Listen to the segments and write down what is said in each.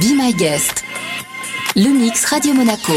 Be My Guest. Le mix Radio Monaco.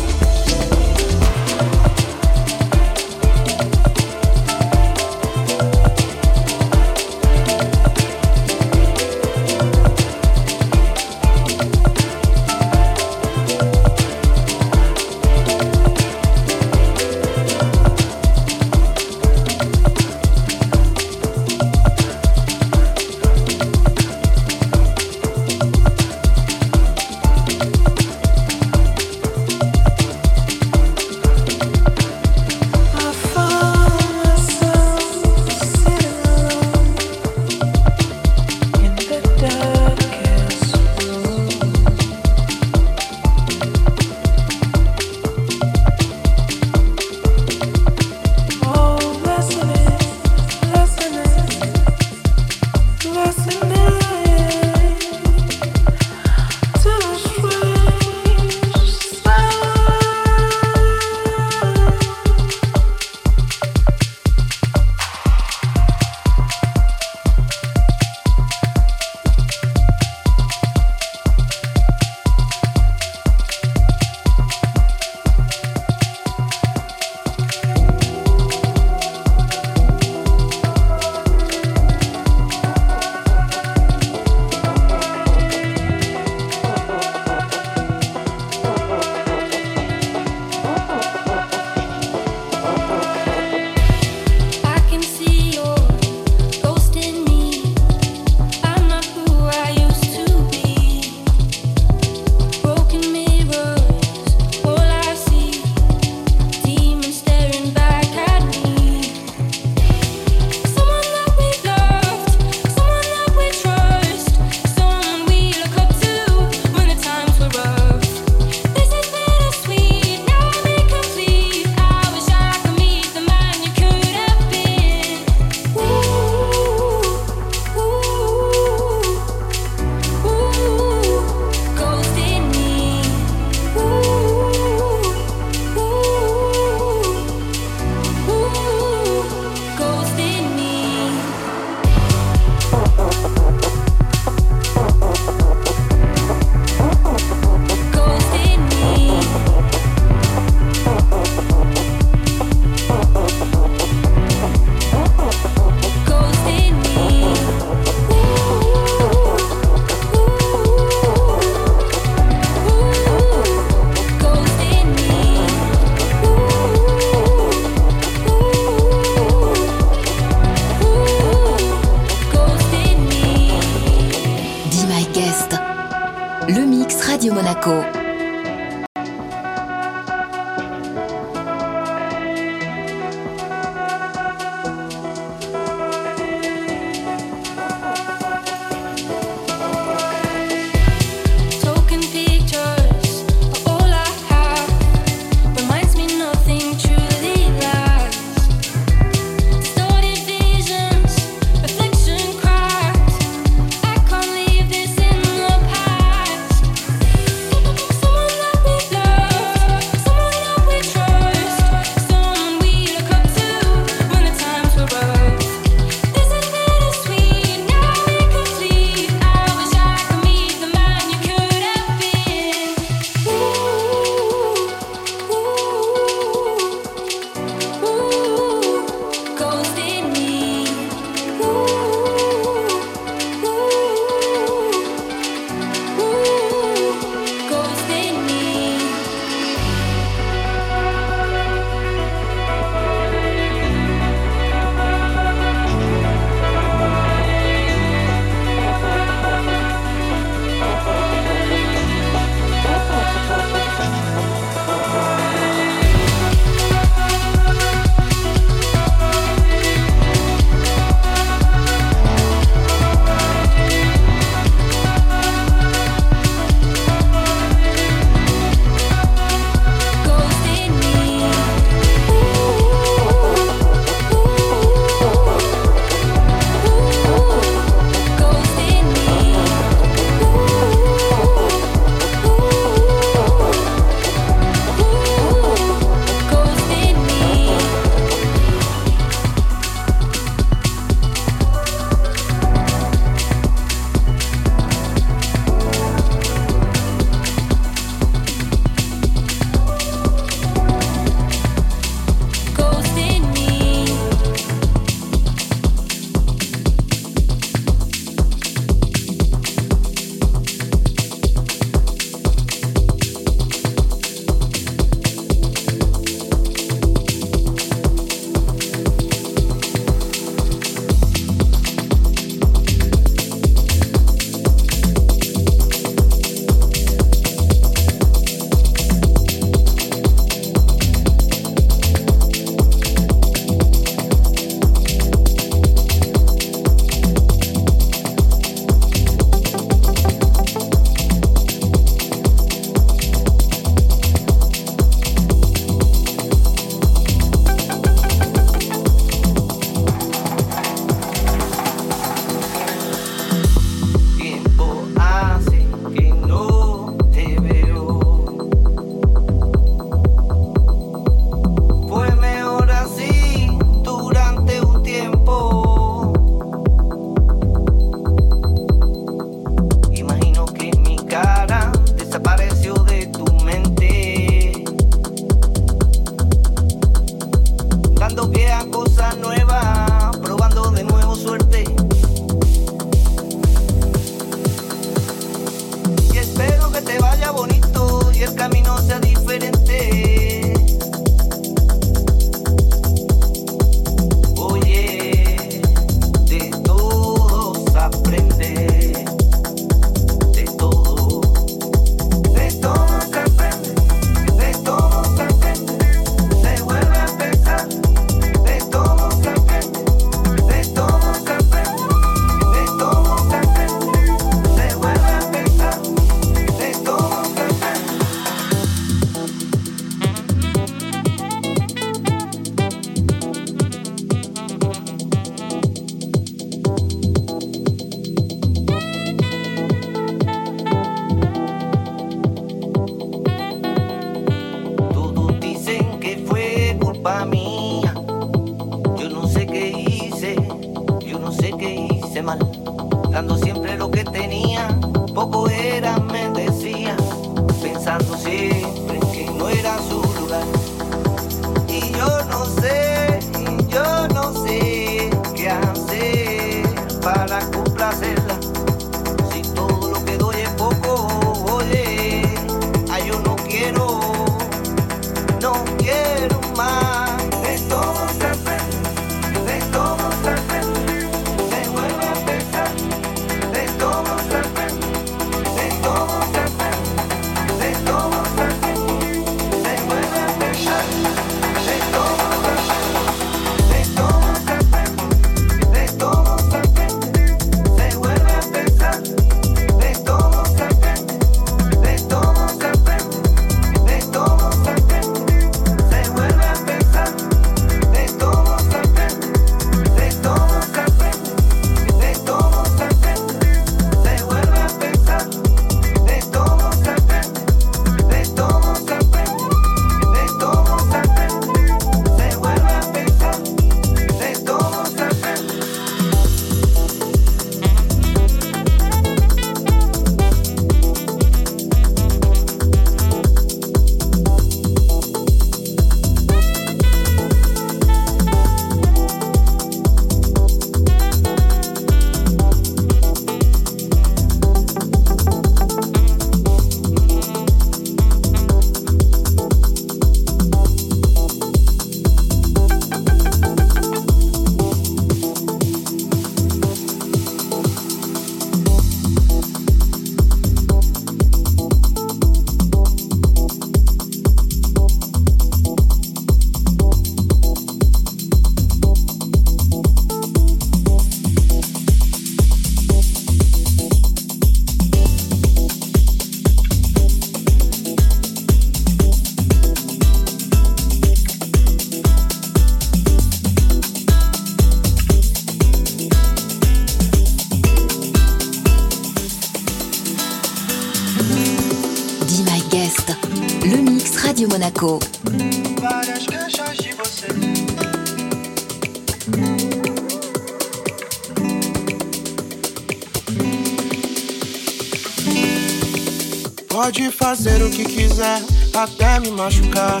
Quiser, até me machucar.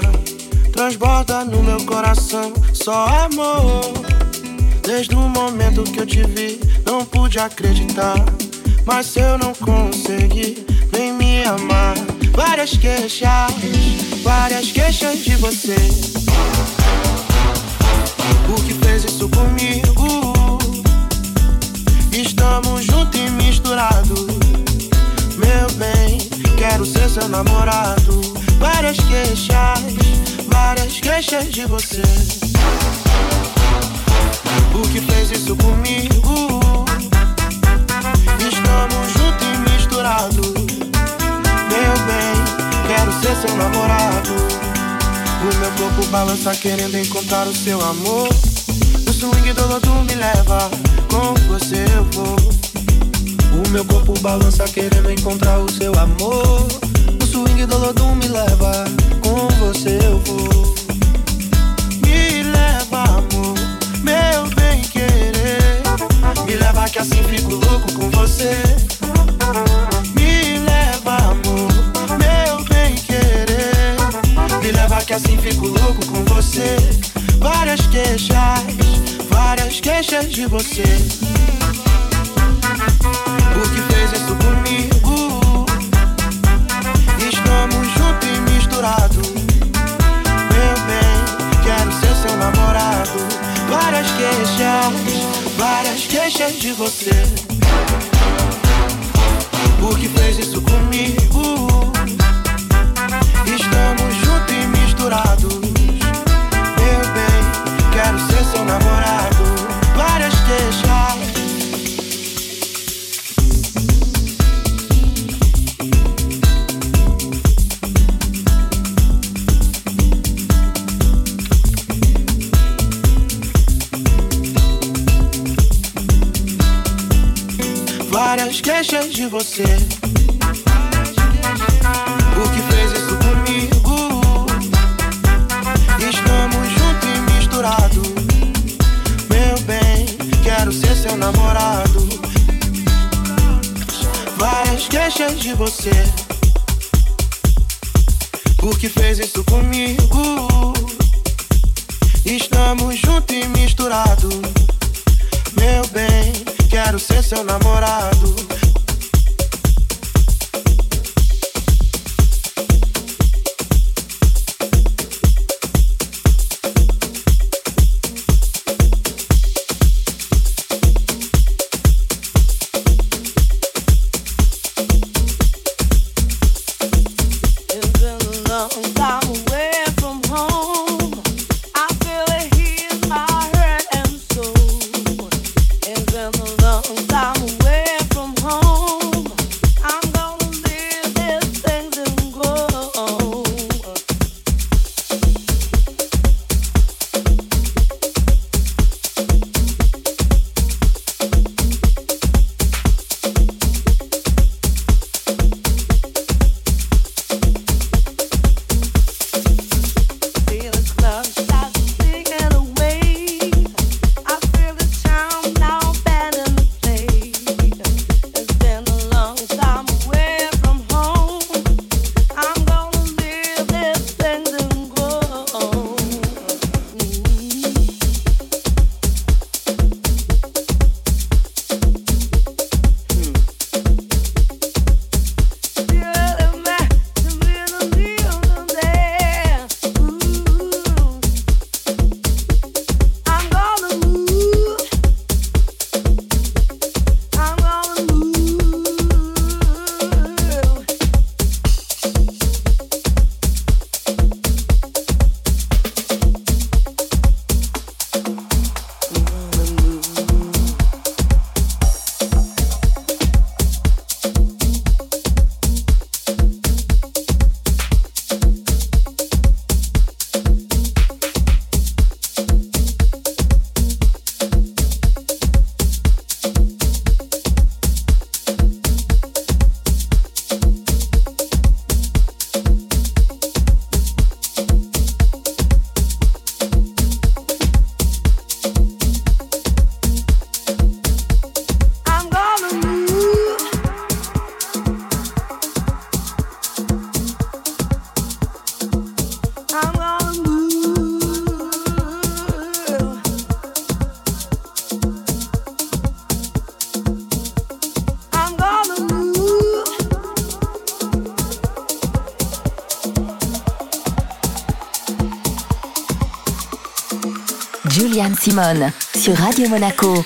Transborda no meu coração só amor. Desde o momento que eu te vi, não pude acreditar. Mas eu não consegui nem me amar. Várias queixas, várias queixas de você. O que fez isso comigo? Estamos juntos e seu namorado. Várias queixas, várias queixas de você. O que fez isso comigo? Estamos juntos e misturados. Meu bem, quero ser seu namorado. O meu corpo balança querendo encontrar o seu amor. O swing do lodo me leva, com você eu vou. O meu corpo balança querendo encontrar o seu amor. Swing do lodo me leva, com você eu vou. Me leva, amor, meu bem querer. Me leva que assim fico louco com você. Me leva, amor, meu bem querer. Me leva que assim fico louco com você. Várias queixas, várias queixas de você. O que fez isso comigo? Estamos juntos e misturados. Meu bem, quero ser seu namorado. Várias queixas, várias queixas de você. O que fez isso comigo? De você. O que fez isso comigo? Estamos juntos e misturados. Meu bem, quero ser seu namorado. Várias queixas de você. O que fez isso comigo? Estamos juntos e misturados. Meu bem, quero ser seu namorado. Simone sur Radio Monaco.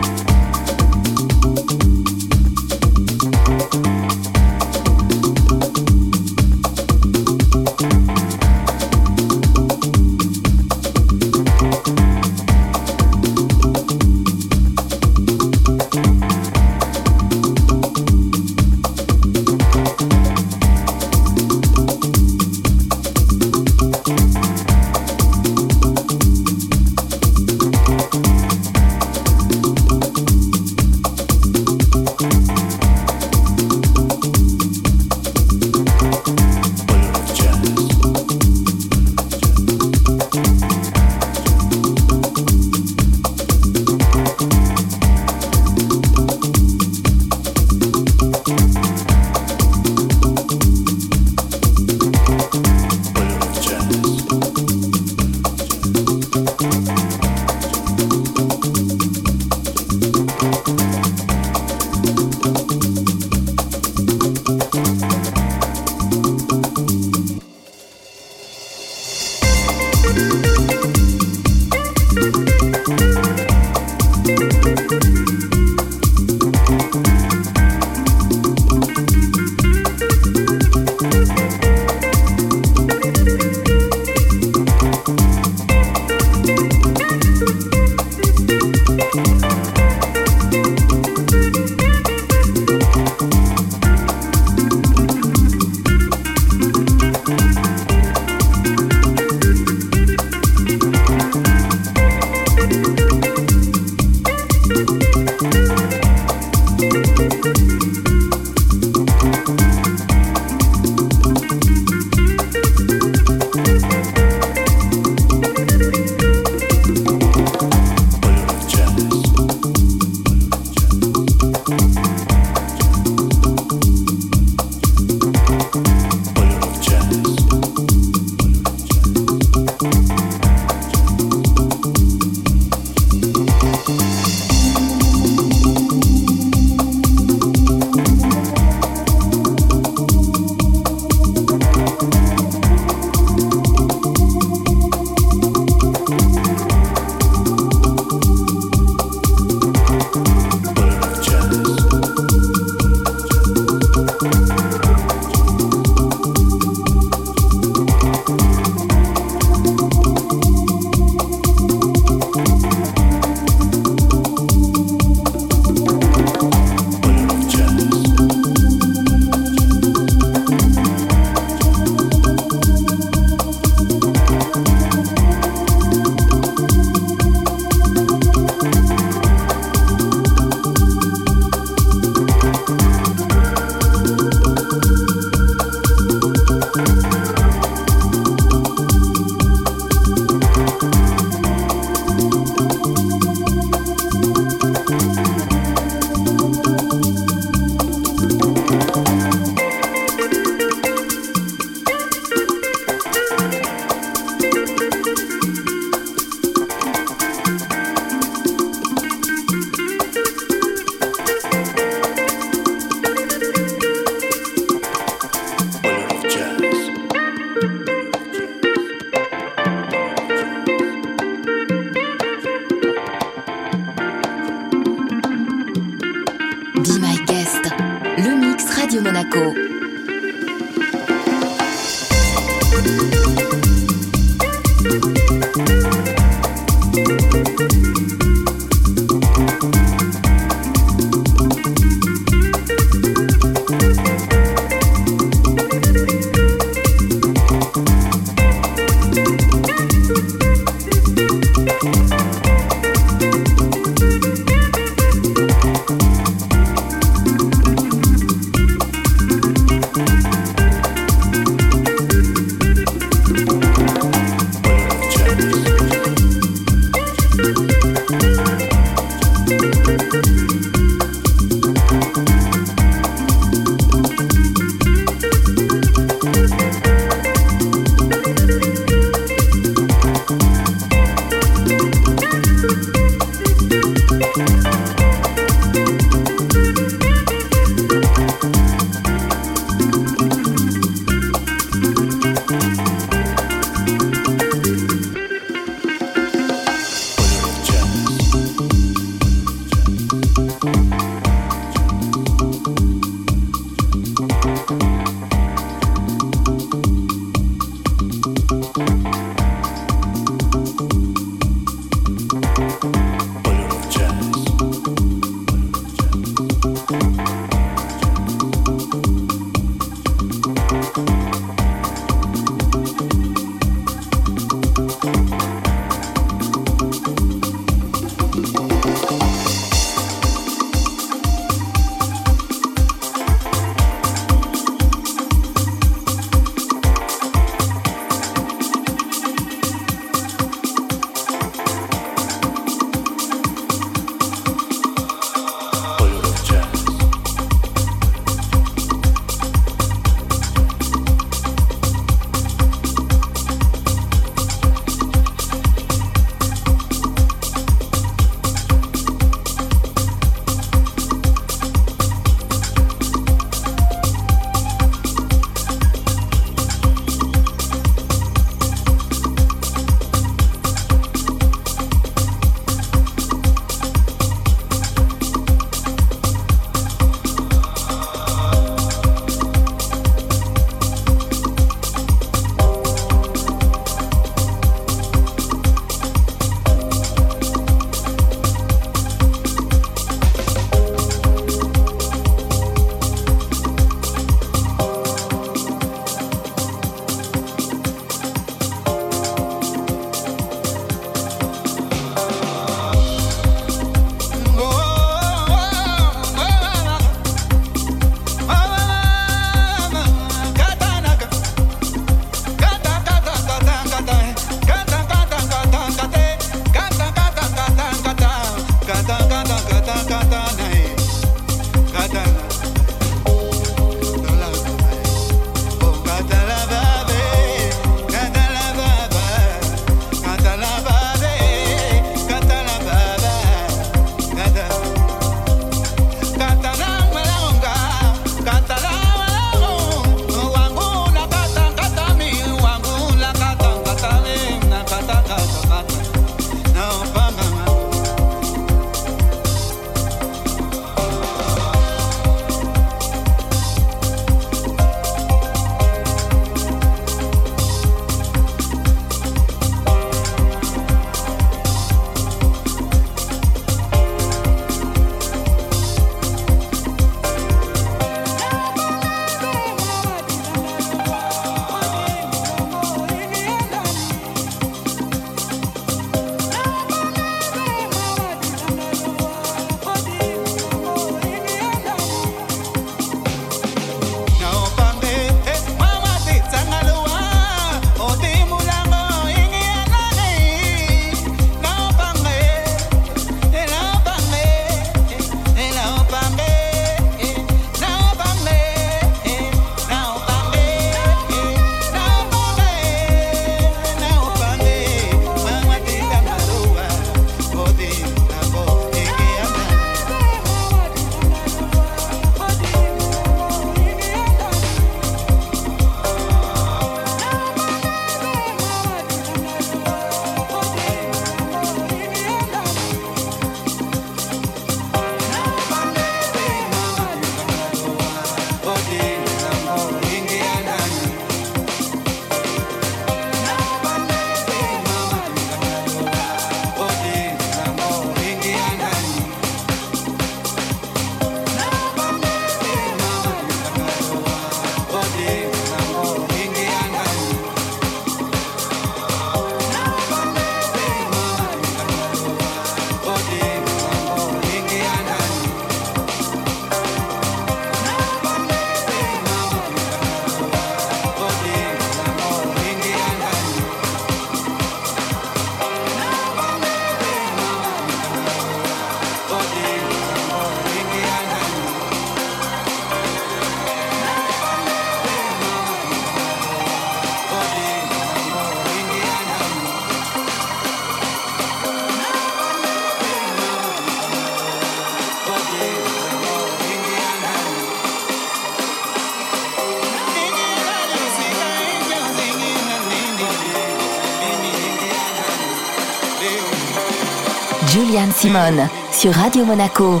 Simone sur Radio Monaco.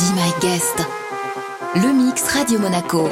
Be Guest. Le mix Radio Monaco.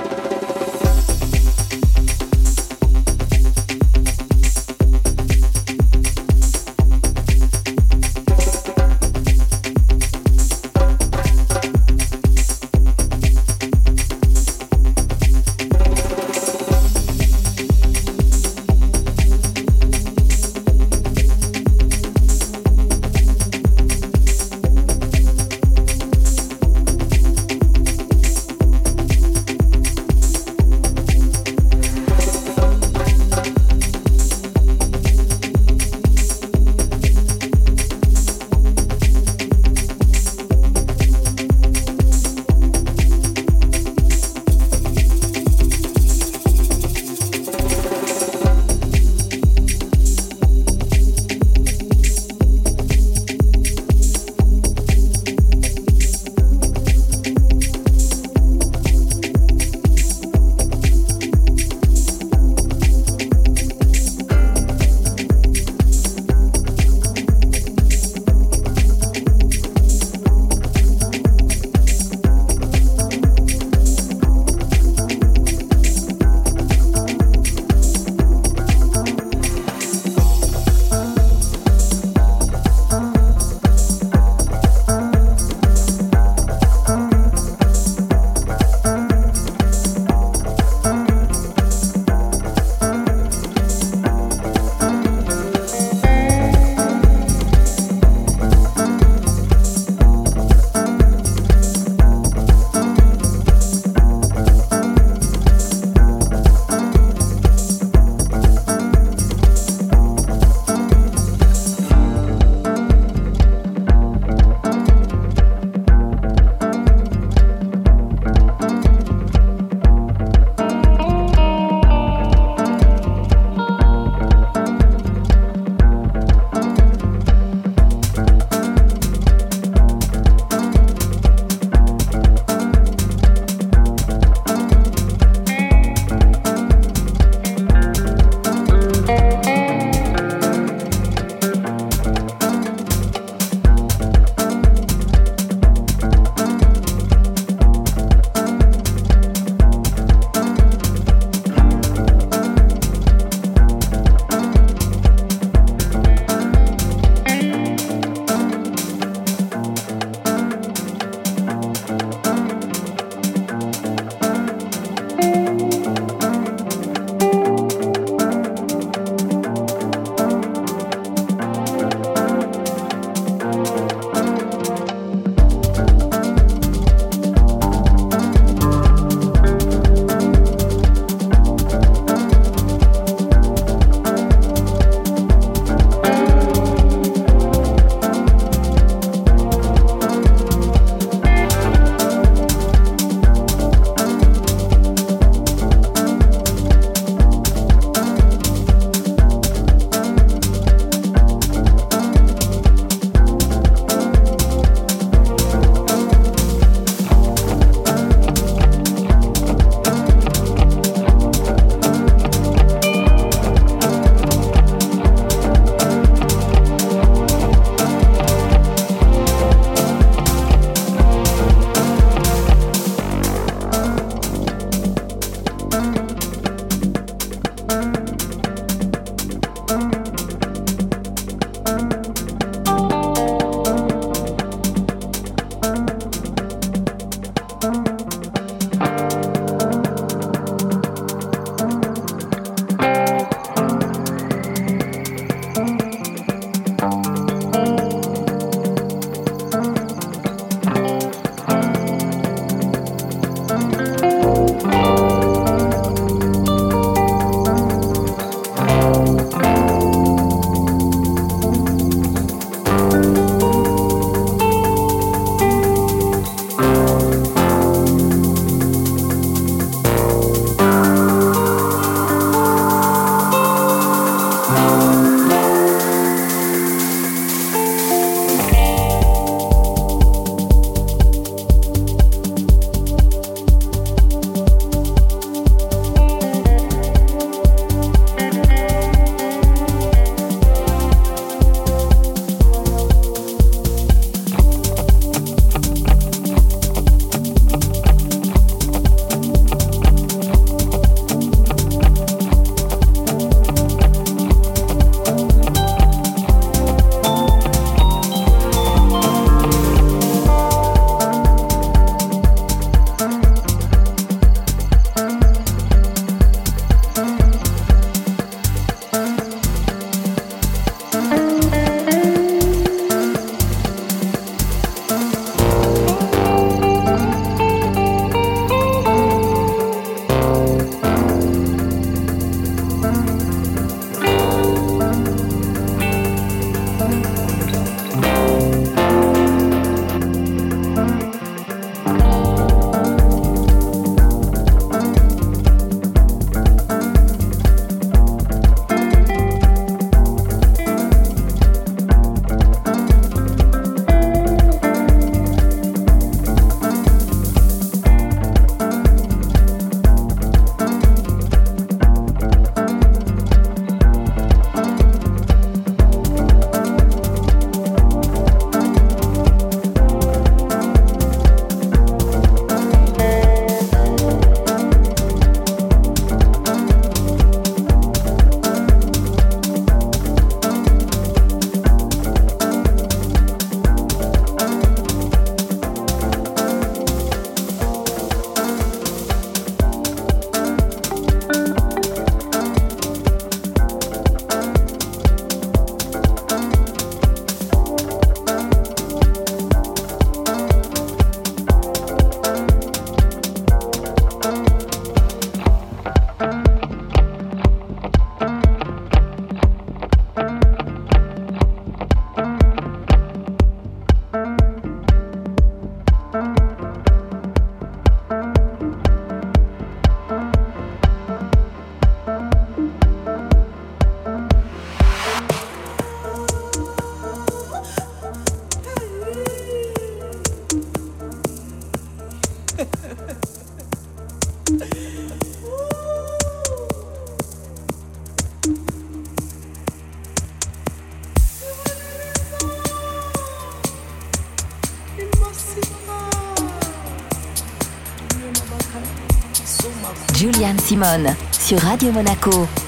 Simone sur Radio Monaco.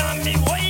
on me way.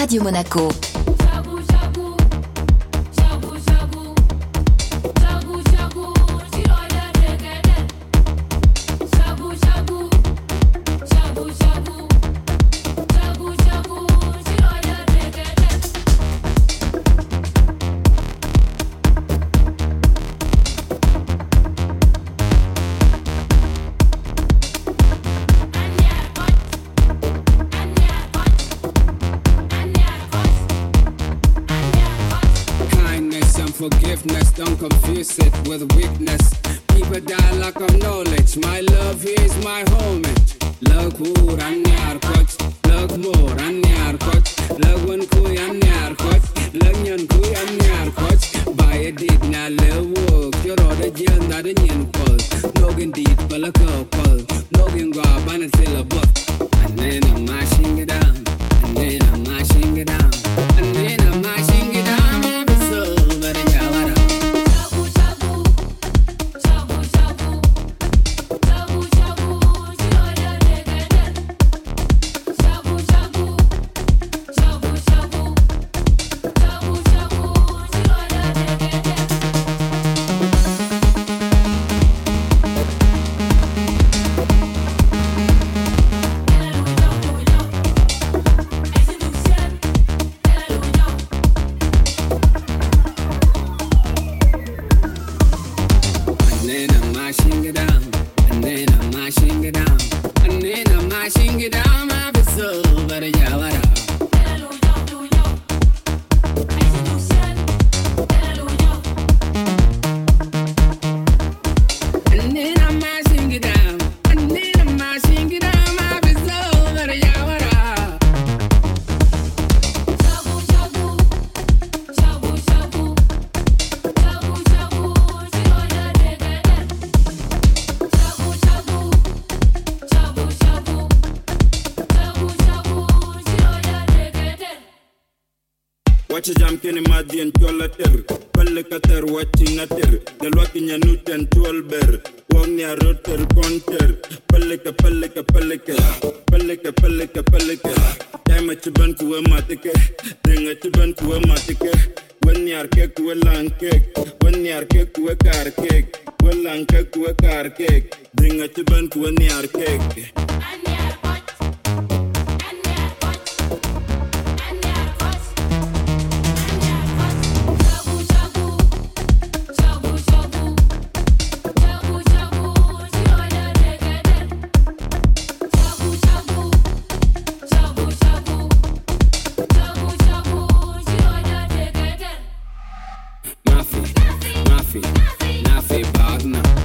Radio Monaco. Nothing, Nafi Wagner.